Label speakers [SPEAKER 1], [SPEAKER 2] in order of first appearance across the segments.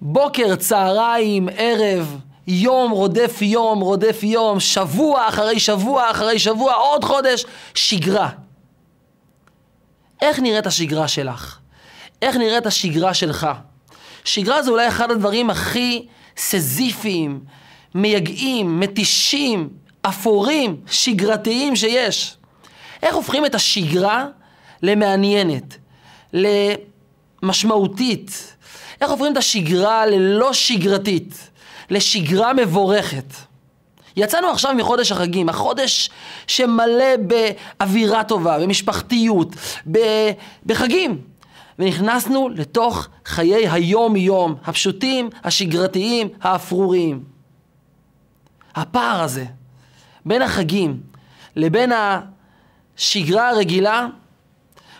[SPEAKER 1] בוקר, צהריים, ערב, יום רודף יום, רודף יום, שבוע אחרי שבוע אחרי שבוע, עוד חודש, שגרה. איך נראית השגרה שלך? איך נראית השגרה שלך? שגרה זה אולי אחד הדברים הכי סזיפיים, מייגעים, מתישים, אפורים, שגרתיים שיש. איך הופכים את השגרה למעניינת, למשמעותית? איך הופכים את השגרה ללא שגרתית, לשגרה מבורכת? יצאנו עכשיו מחודש החגים, החודש שמלא באווירה טובה, במשפחתיות, בחגים. ונכנסנו לתוך חיי היום-יום, הפשוטים, השגרתיים, האפרוריים. הפער הזה בין החגים לבין השגרה הרגילה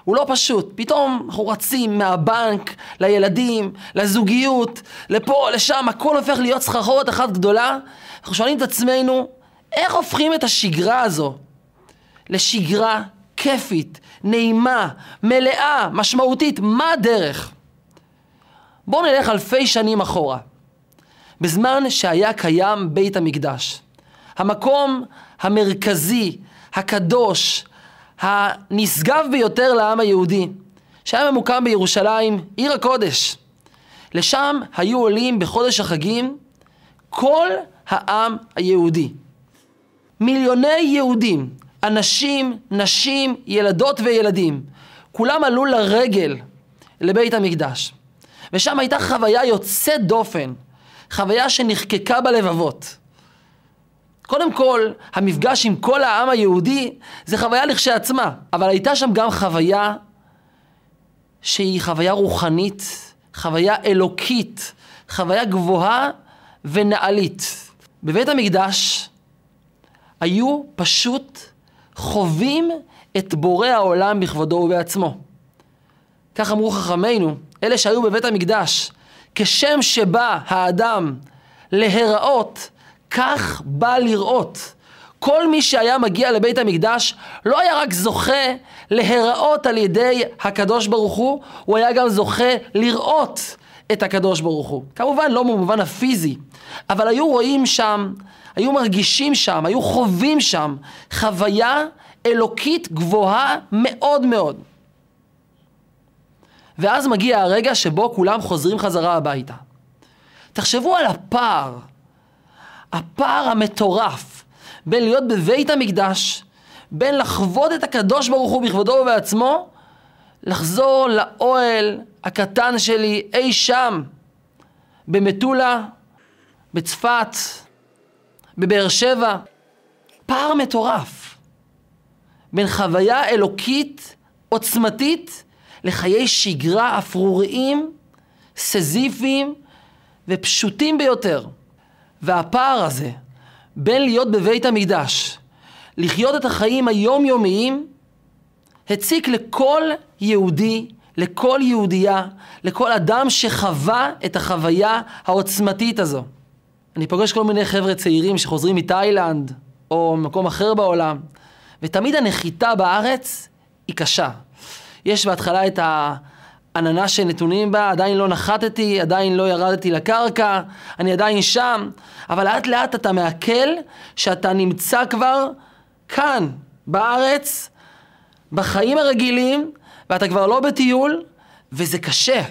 [SPEAKER 1] הוא לא פשוט. פתאום אנחנו רצים מהבנק לילדים, לזוגיות, לפה, לשם, הכל הופך להיות סחרחורת אחת גדולה. אנחנו שואלים את עצמנו, איך הופכים את השגרה הזו לשגרה כיפית, נעימה, מלאה, משמעותית? מה הדרך? בואו נלך אלפי שנים אחורה. בזמן שהיה קיים בית המקדש. המקום המרכזי, הקדוש, הנשגב ביותר לעם היהודי, שהיה ממוקם בירושלים, עיר הקודש. לשם היו עולים בחודש החגים כל העם היהודי. מיליוני יהודים, אנשים, נשים, ילדות וילדים, כולם עלו לרגל לבית המקדש. ושם הייתה חוויה יוצאת דופן, חוויה שנחקקה בלבבות. קודם כל, המפגש עם כל העם היהודי זה חוויה לכשעצמה, אבל הייתה שם גם חוויה שהיא חוויה רוחנית, חוויה אלוקית, חוויה גבוהה ונעלית. בבית המקדש היו פשוט חווים את בורא העולם בכבודו ובעצמו. כך אמרו חכמינו, אלה שהיו בבית המקדש, כשם שבא האדם להיראות, כך בא לראות. כל מי שהיה מגיע לבית המקדש לא היה רק זוכה להיראות על ידי הקדוש ברוך הוא, הוא היה גם זוכה לראות את הקדוש ברוך הוא. כמובן לא במובן הפיזי, אבל היו רואים שם, היו מרגישים שם, היו חווים שם חוויה אלוקית גבוהה מאוד מאוד. ואז מגיע הרגע שבו כולם חוזרים חזרה הביתה. תחשבו על הפער, הפער המטורף בין להיות בבית המקדש, בין לחוות את הקדוש ברוך הוא בכבודו ובעצמו, לחזור לאוהל הקטן שלי אי שם, במטולה, בצפת, בבאר שבע. פער מטורף בין חוויה אלוקית עוצמתית לחיי שגרה אפרוריים, סזיפיים ופשוטים ביותר. והפער הזה בין להיות בבית המקדש, לחיות את החיים היומיומיים, הציק לכל יהודי, לכל יהודייה, לכל אדם שחווה את החוויה העוצמתית הזו. אני פוגש כל מיני חבר'ה צעירים שחוזרים מתאילנד או ממקום אחר בעולם, ותמיד הנחיתה בארץ היא קשה. יש בהתחלה את העננה שנתונים בה, עדיין לא נחתתי, עדיין לא ירדתי לקרקע, אני עדיין שם, אבל לאט לאט אתה מעכל שאתה נמצא כבר כאן, בארץ, בחיים הרגילים, ואתה כבר לא בטיול, וזה קשה.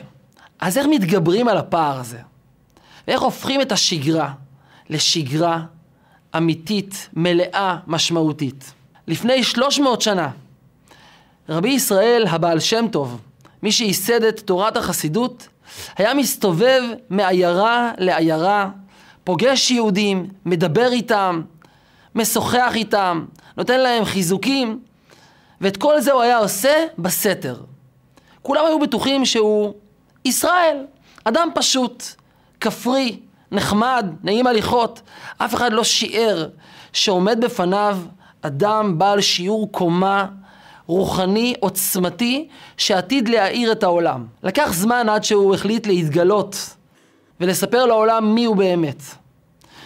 [SPEAKER 1] אז איך מתגברים על הפער הזה? ואיך הופכים את השגרה לשגרה אמיתית, מלאה, משמעותית? לפני 300 שנה, רבי ישראל הבעל שם טוב, מי שייסד את תורת החסידות, היה מסתובב מעיירה לעיירה, פוגש יהודים, מדבר איתם, משוחח איתם, נותן להם חיזוקים, ואת כל זה הוא היה עושה בסתר. כולם היו בטוחים שהוא ישראל, אדם פשוט, כפרי, נחמד, נעים הליכות. אף אחד לא שיער שעומד בפניו אדם בעל שיעור קומה רוחני עוצמתי שעתיד להאיר את העולם. לקח זמן עד שהוא החליט להתגלות ולספר לעולם מי הוא באמת.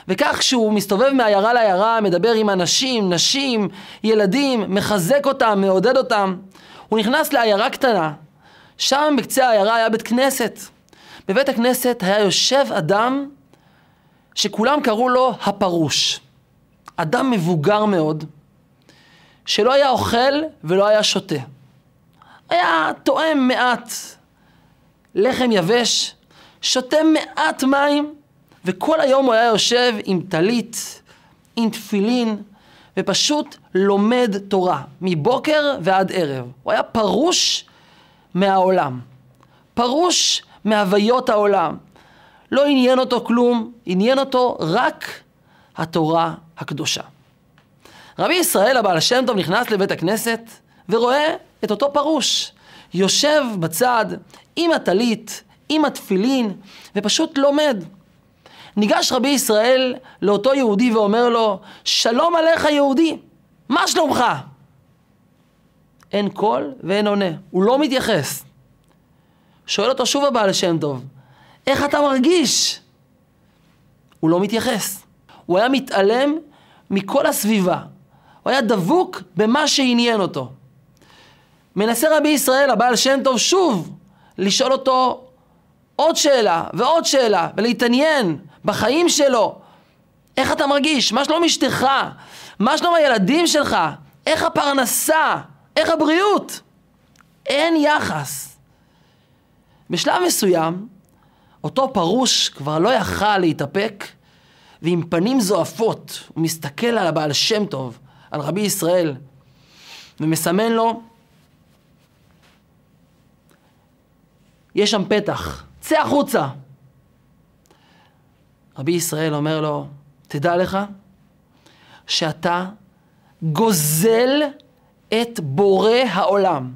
[SPEAKER 1] וכך כשהוא מסתובב מעיירה לעיירה, מדבר עם אנשים, נשים, ילדים, מחזק אותם, מעודד אותם, הוא נכנס לעיירה קטנה. שם בקצה העיירה היה בית כנסת. בבית הכנסת היה יושב אדם שכולם קראו לו הפרוש. אדם מבוגר מאוד, שלא היה אוכל ולא היה שותה. היה טועם מעט לחם יבש, שותה מעט מים, וכל היום הוא היה יושב עם טלית, עם תפילין, ופשוט לומד תורה, מבוקר ועד ערב. הוא היה פרוש מהעולם, פרוש מהוויות העולם. לא עניין אותו כלום, עניין אותו רק התורה הקדושה. רבי ישראל הבעל שם טוב נכנס לבית הכנסת ורואה את אותו פרוש, יושב בצד עם הטלית, עם התפילין, ופשוט לומד. ניגש רבי ישראל לאותו יהודי ואומר לו, שלום עליך יהודי, מה שלומך? אין קול ואין עונה, הוא לא מתייחס. שואל אותו שוב הבעל שם טוב, איך אתה מרגיש? הוא לא מתייחס. הוא היה מתעלם מכל הסביבה. הוא היה דבוק במה שעניין אותו. מנסה רבי ישראל, הבעל שם טוב, שוב לשאול אותו עוד שאלה ועוד שאלה, ולהתעניין בחיים שלו. איך אתה מרגיש? מה שלום אשתך? מה שלום הילדים שלך? איך הפרנסה? איך הבריאות? אין יחס. בשלב מסוים, אותו פרוש כבר לא יכל להתאפק, ועם פנים זועפות הוא מסתכל על הבעל שם טוב, על רבי ישראל, ומסמן לו, יש שם פתח, צא החוצה. רבי ישראל אומר לו, תדע לך שאתה גוזל את בורא העולם.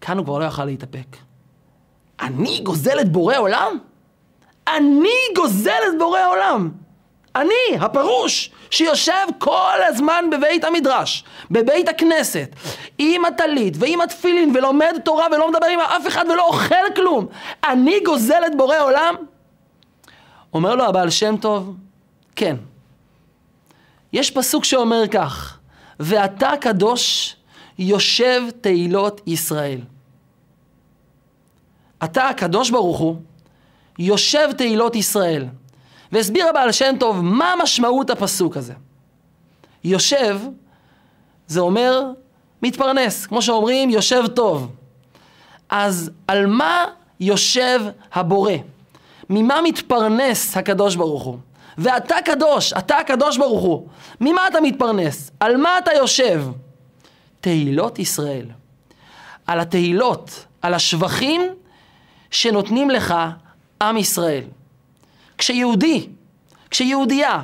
[SPEAKER 1] כאן הוא כבר לא יכל להתאפק. אני גוזל את בורא עולם? אני גוזל את בורא עולם. אני, הפרוש, שיושב כל הזמן בבית המדרש, בבית הכנסת, עם הטלית ועם התפילין ולומד תורה ולא מדבר עם אף אחד ולא אוכל כלום. אני גוזל את בורא עולם? אומר לו הבעל שם טוב, כן. יש פסוק שאומר כך, ואתה קדוש יושב תהילות ישראל. אתה הקדוש ברוך הוא יושב תהילות ישראל. והסביר הבעל שם טוב מה משמעות הפסוק הזה. יושב, זה אומר מתפרנס, כמו שאומרים יושב טוב. אז על מה יושב הבורא? ממה מתפרנס הקדוש ברוך הוא? ואתה קדוש, אתה הקדוש ברוך הוא. ממה אתה מתפרנס? על מה אתה יושב? תהילות ישראל. על התהילות, על השבחים שנותנים לך עם ישראל. כשיהודי, כשיהודייה,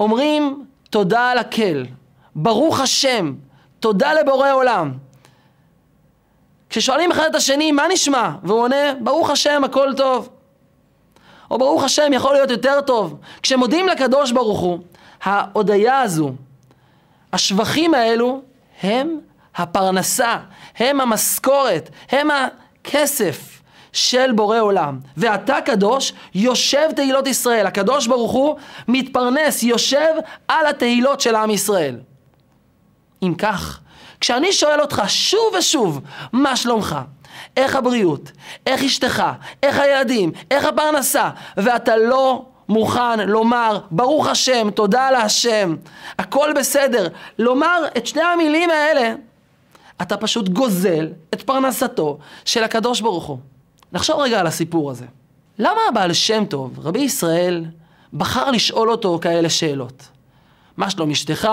[SPEAKER 1] אומרים תודה על הקל, ברוך השם, תודה לבורא עולם. כששואלים אחד את השני, מה נשמע? והוא עונה, ברוך השם, הכל טוב. או ברוך השם, יכול להיות יותר טוב. כשמודים לקדוש ברוך הוא, ההודיה הזו, השבחים האלו, הם הפרנסה, הם המשכורת, הם הכסף של בורא עולם. ואתה קדוש, יושב תהילות ישראל. הקדוש ברוך הוא מתפרנס, יושב על התהילות של עם ישראל. אם כך, כשאני שואל אותך שוב ושוב, מה שלומך? איך הבריאות? איך אשתך? איך הילדים? איך הפרנסה? ואתה לא מוכן לומר, ברוך השם, תודה להשם, הכל בסדר. לומר את שני המילים האלה, אתה פשוט גוזל את פרנסתו של הקדוש ברוך הוא. נחשוב רגע על הסיפור הזה. למה הבעל שם טוב, רבי ישראל, בחר לשאול אותו כאלה שאלות? מה שלום אשתך?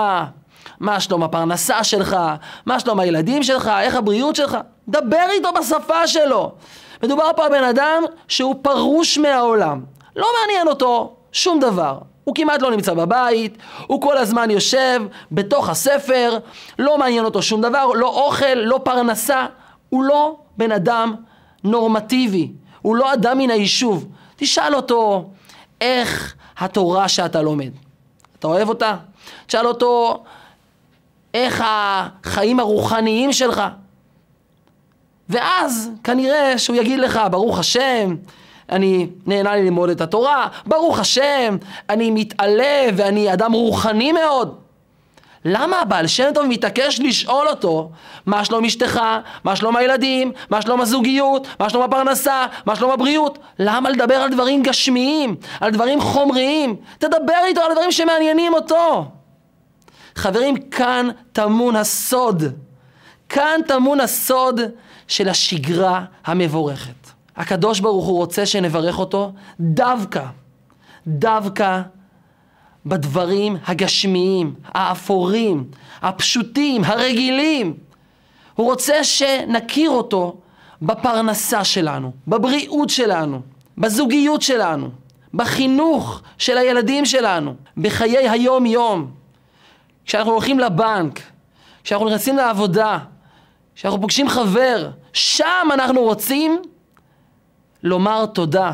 [SPEAKER 1] מה שלום הפרנסה שלך? מה שלום הילדים שלך? איך הבריאות שלך? דבר איתו בשפה שלו. מדובר פה על בן אדם שהוא פרוש מהעולם. לא מעניין אותו שום דבר. הוא כמעט לא נמצא בבית, הוא כל הזמן יושב בתוך הספר, לא מעניין אותו שום דבר, לא אוכל, לא פרנסה. הוא לא בן אדם נורמטיבי, הוא לא אדם מן היישוב. תשאל אותו איך התורה שאתה לומד. אתה אוהב אותה? תשאל אותו איך החיים הרוחניים שלך. ואז כנראה שהוא יגיד לך, ברוך השם, אני נהנה ללמוד את התורה, ברוך השם, אני מתעלה ואני אדם רוחני מאוד. למה הבעל שם טוב מתעקש לשאול אותו מה שלום אשתך, מה שלום הילדים, מה שלום הזוגיות, מה שלום הפרנסה, מה שלום הבריאות? למה לדבר על דברים גשמיים, על דברים חומריים? תדבר איתו על דברים שמעניינים אותו. חברים, כאן טמון הסוד. כאן טמון הסוד של השגרה המבורכת. הקדוש ברוך הוא רוצה שנברך אותו דווקא, דווקא בדברים הגשמיים, האפורים, הפשוטים, הרגילים. הוא רוצה שנכיר אותו בפרנסה שלנו, בבריאות שלנו, בזוגיות שלנו, בחינוך של הילדים שלנו, בחיי היום-יום. כשאנחנו הולכים לבנק, כשאנחנו נכנסים לעבודה, כשאנחנו פוגשים חבר, שם אנחנו רוצים לומר תודה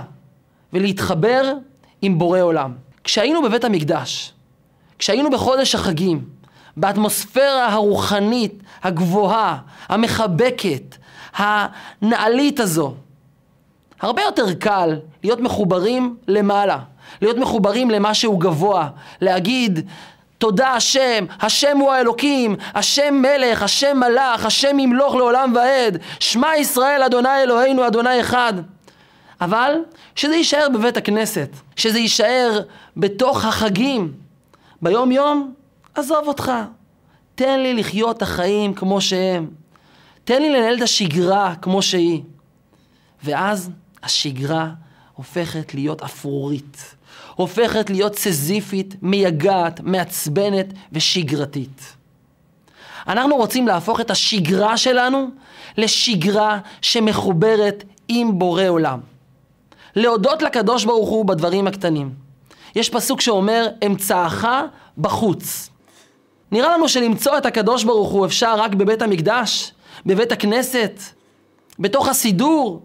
[SPEAKER 1] ולהתחבר עם בורא עולם. כשהיינו בבית המקדש, כשהיינו בחודש החגים, באטמוספירה הרוחנית הגבוהה, המחבקת, הנעלית הזו, הרבה יותר קל להיות מחוברים למעלה, להיות מחוברים למשהו גבוה, להגיד תודה השם, השם הוא האלוקים, השם מלך, השם מלך, השם ימלוך לעולם ועד, שמע ישראל אדוני אלוהינו אדוני אחד. אבל שזה יישאר בבית הכנסת, שזה יישאר בתוך החגים. ביום יום, עזוב אותך. תן לי לחיות את החיים כמו שהם. תן לי לנהל את השגרה כמו שהיא. ואז השגרה הופכת להיות אפרורית. הופכת להיות סזיפית, מייגעת, מעצבנת ושגרתית. אנחנו רוצים להפוך את השגרה שלנו לשגרה שמחוברת עם בורא עולם. להודות לקדוש ברוך הוא בדברים הקטנים. יש פסוק שאומר, אמצעך בחוץ. נראה לנו שלמצוא את הקדוש ברוך הוא אפשר רק בבית המקדש, בבית הכנסת, בתוך הסידור,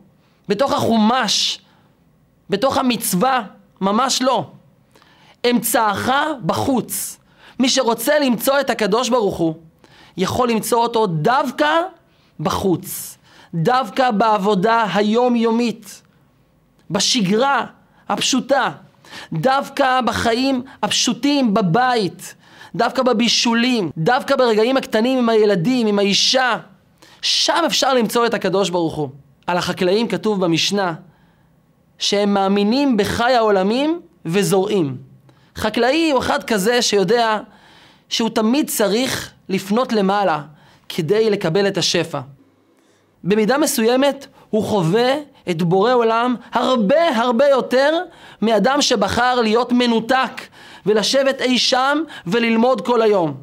[SPEAKER 1] בתוך החומש, בתוך המצווה, ממש לא. אמצעך בחוץ. מי שרוצה למצוא את הקדוש ברוך הוא, יכול למצוא אותו דווקא בחוץ, דווקא בעבודה היומיומית. בשגרה הפשוטה, דווקא בחיים הפשוטים בבית, דווקא בבישולים, דווקא ברגעים הקטנים עם הילדים, עם האישה, שם אפשר למצוא את הקדוש ברוך הוא. על החקלאים כתוב במשנה שהם מאמינים בחי העולמים וזורעים. חקלאי הוא אחד כזה שיודע שהוא תמיד צריך לפנות למעלה כדי לקבל את השפע. במידה מסוימת הוא חווה את בורא עולם הרבה הרבה יותר מאדם שבחר להיות מנותק ולשבת אי שם וללמוד כל היום.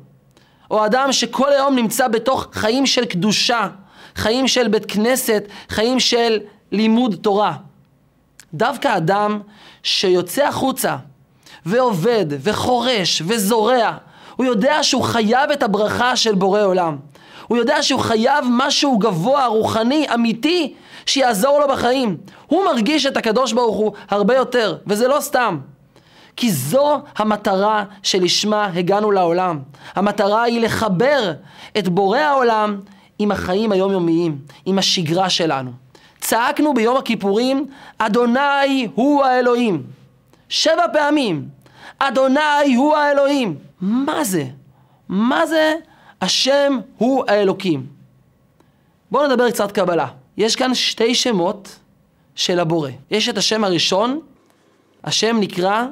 [SPEAKER 1] או אדם שכל היום נמצא בתוך חיים של קדושה, חיים של בית כנסת, חיים של לימוד תורה. דווקא אדם שיוצא החוצה ועובד וחורש וזורע, הוא יודע שהוא חייב את הברכה של בורא עולם. הוא יודע שהוא חייב משהו גבוה, רוחני, אמיתי, שיעזור לו בחיים. הוא מרגיש את הקדוש ברוך הוא הרבה יותר, וזה לא סתם. כי זו המטרה שלשמה הגענו לעולם. המטרה היא לחבר את בורא העולם עם החיים היומיומיים, עם השגרה שלנו. צעקנו ביום הכיפורים, אדוני הוא האלוהים. שבע פעמים, אדוני הוא האלוהים. מה זה? מה זה השם הוא האלוקים? בואו נדבר קצת קבלה. יש כאן שתי שמות של הבורא. יש את השם הראשון, השם נקרא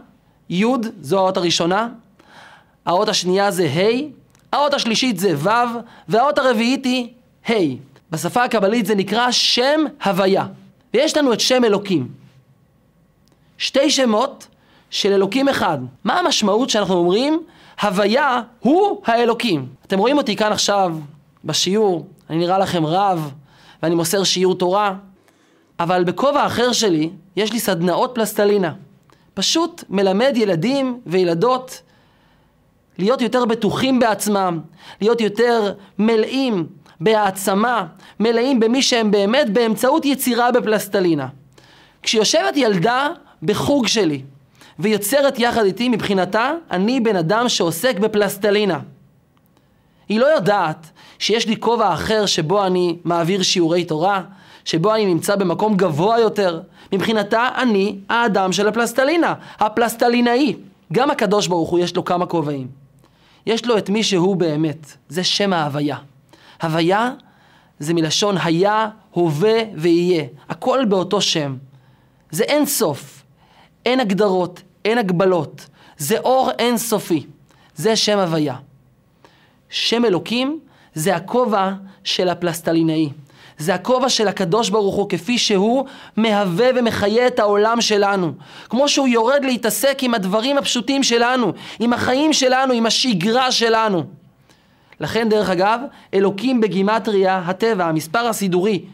[SPEAKER 1] י', זו האות הראשונה, האות השנייה זה ה', האות השלישית זה ו', והאות הרביעית היא ה'. בשפה הקבלית זה נקרא שם הוויה. ויש לנו את שם אלוקים. שתי שמות של אלוקים אחד. מה המשמעות שאנחנו אומרים? הוויה הוא האלוקים. אתם רואים אותי כאן עכשיו בשיעור, אני נראה לכם רב, ואני מוסר שיעור תורה, אבל בכובע אחר שלי יש לי סדנאות פלסטלינה. פשוט מלמד ילדים וילדות להיות יותר בטוחים בעצמם, להיות יותר מלאים בהעצמה, מלאים במי שהם באמת באמצעות יצירה בפלסטלינה. כשיושבת ילדה בחוג שלי ויוצרת יחד איתי, מבחינתה, אני בן אדם שעוסק בפלסטלינה. היא לא יודעת שיש לי כובע אחר שבו אני מעביר שיעורי תורה, שבו אני נמצא במקום גבוה יותר. מבחינתה אני האדם של הפלסטלינה, הפלסטלינאי. גם הקדוש ברוך הוא יש לו כמה כובעים. יש לו את מי שהוא באמת. זה שם ההוויה. הוויה זה מלשון היה, הווה ויהיה. הכל באותו שם. זה אין סוף. אין הגדרות, אין הגבלות. זה אור אין סופי. זה שם הוויה. שם אלוקים זה הכובע של הפלסטלינאי. זה הכובע של הקדוש ברוך הוא כפי שהוא מהווה ומחיה את העולם שלנו. כמו שהוא יורד להתעסק עם הדברים הפשוטים שלנו, עם החיים שלנו, עם השגרה שלנו. לכן דרך אגב, אלוקים בגימטריה, הטבע, המספר הסידורי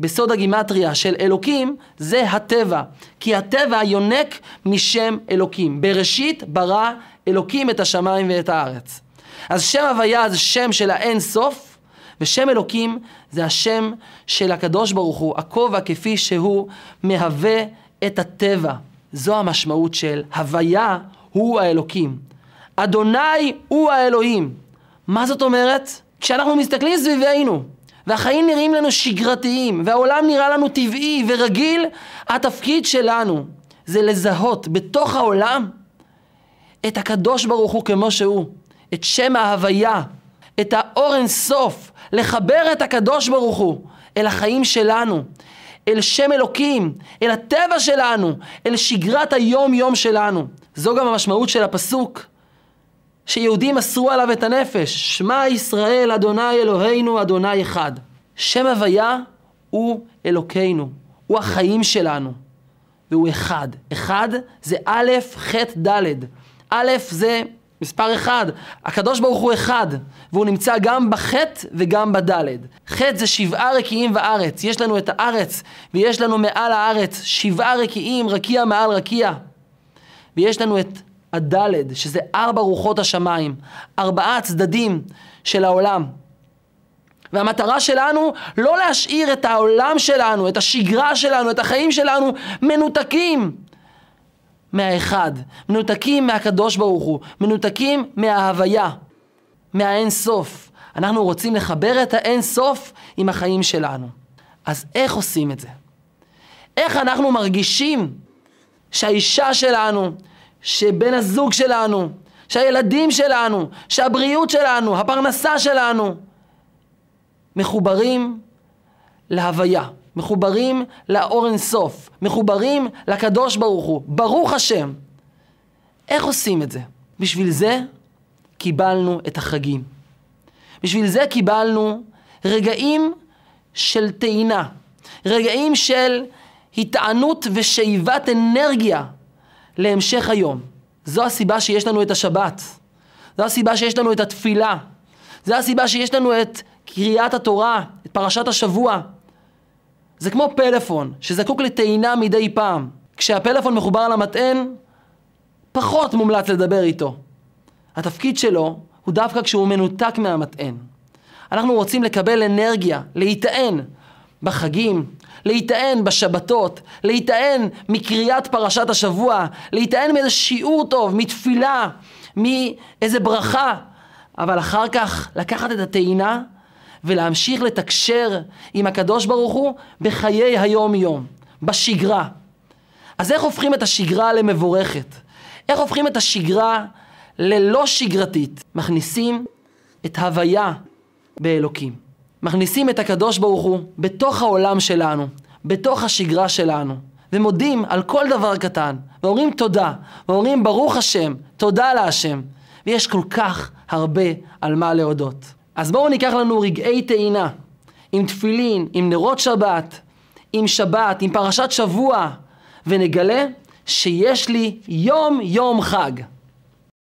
[SPEAKER 1] בסוד הגימטריה של אלוקים זה הטבע. כי הטבע יונק משם אלוקים. בראשית ברא אלוקים את השמיים ואת הארץ. אז שם הוויה זה שם של האין סוף, ושם אלוקים זה השם של הקדוש ברוך הוא, הכובע כפי שהוא מהווה את הטבע. זו המשמעות של הוויה הוא האלוקים. אדוני הוא האלוהים. מה זאת אומרת? כשאנחנו מסתכלים סביבנו, והחיים נראים לנו שגרתיים, והעולם נראה לנו טבעי ורגיל, התפקיד שלנו זה לזהות בתוך העולם את הקדוש ברוך הוא כמו שהוא, את שם ההוויה, את האור אין סוף, לחבר את הקדוש ברוך הוא אל החיים שלנו, אל שם אלוקים, אל הטבע שלנו, אל שגרת היום יום שלנו. זו גם המשמעות של הפסוק שיהודים מסרו עליו את הנפש, שמע ישראל אדוני אלוהינו אדוני אחד. שם הוויה הוא אלוקינו, הוא החיים שלנו, והוא אחד. אחד זה א', ח', ד'. א' זה מספר אחד. הקדוש ברוך הוא אחד, והוא נמצא גם בחטא וגם בדלת. חטא זה שבעה רקיעים בארץ. יש לנו את הארץ, ויש לנו מעל הארץ שבעה רקיעים, רקיע מעל רקיע. ויש לנו את הדלת, שזה ארבע רוחות השמיים, ארבעה צדדים של העולם. והמטרה שלנו לא להשאיר את העולם שלנו, את השגרה שלנו, את החיים שלנו מנותקים מהאחד, מנותקים מהקדוש ברוך הוא, מנותקים מההוויה, מהאין סוף. אנחנו רוצים לחבר את האין סוף עם החיים שלנו. אז איך עושים את זה? איך אנחנו מרגישים שהאישה שלנו, שבן הזוג שלנו, שהילדים שלנו, שהבריאות שלנו, הפרנסה שלנו, מחוברים להוויה, מחוברים לאור אינסוף, מחוברים לקדוש ברוך הוא, ברוך השם. איך עושים את זה? בשביל זה קיבלנו את החגים. בשביל זה קיבלנו רגעים של טעינה, רגעים של התענות ושאיבת אנרגיה להמשך היום. זו הסיבה שיש לנו את השבת. זו הסיבה שיש לנו את התפילה. זו הסיבה שיש לנו את קריאת התורה, את פרשת השבוע. זה כמו פלאפון שזקוק לטעינה מדי פעם. כשהפלאפון מחובר למטען, פחות מומלץ לדבר איתו. התפקיד שלו הוא דווקא כשהוא מנותק מהמטען. אנחנו רוצים לקבל אנרגיה, להיטען בחגים, להיטען בשבתות, להיטען מקריאת פרשת השבוע, להיטען מאיזה שיעור טוב, מתפילה, מאיזה ברכה, אבל אחר כך לקחת את הטעינה ולהמשיך לתקשר עם הקדוש ברוך הוא בחיי היום-יום, בשגרה. אז איך הופכים את השגרה למבורכת? איך הופכים את השגרה ללא שגרתית? מכניסים את הוויה באלוקים. מכניסים את הקדוש ברוך הוא בתוך העולם שלנו, בתוך השגרה שלנו, ומודים על כל דבר קטן, ואומרים תודה, ואומרים ברוך השם, תודה להשם, ויש כל כך הרבה על מה להודות. אז בואו ניקח לנו רגעי טעינה, עם תפילין, עם נרות שבת, עם שבת, עם פרשת שבוע, ונגלה שיש לי יום יום חג.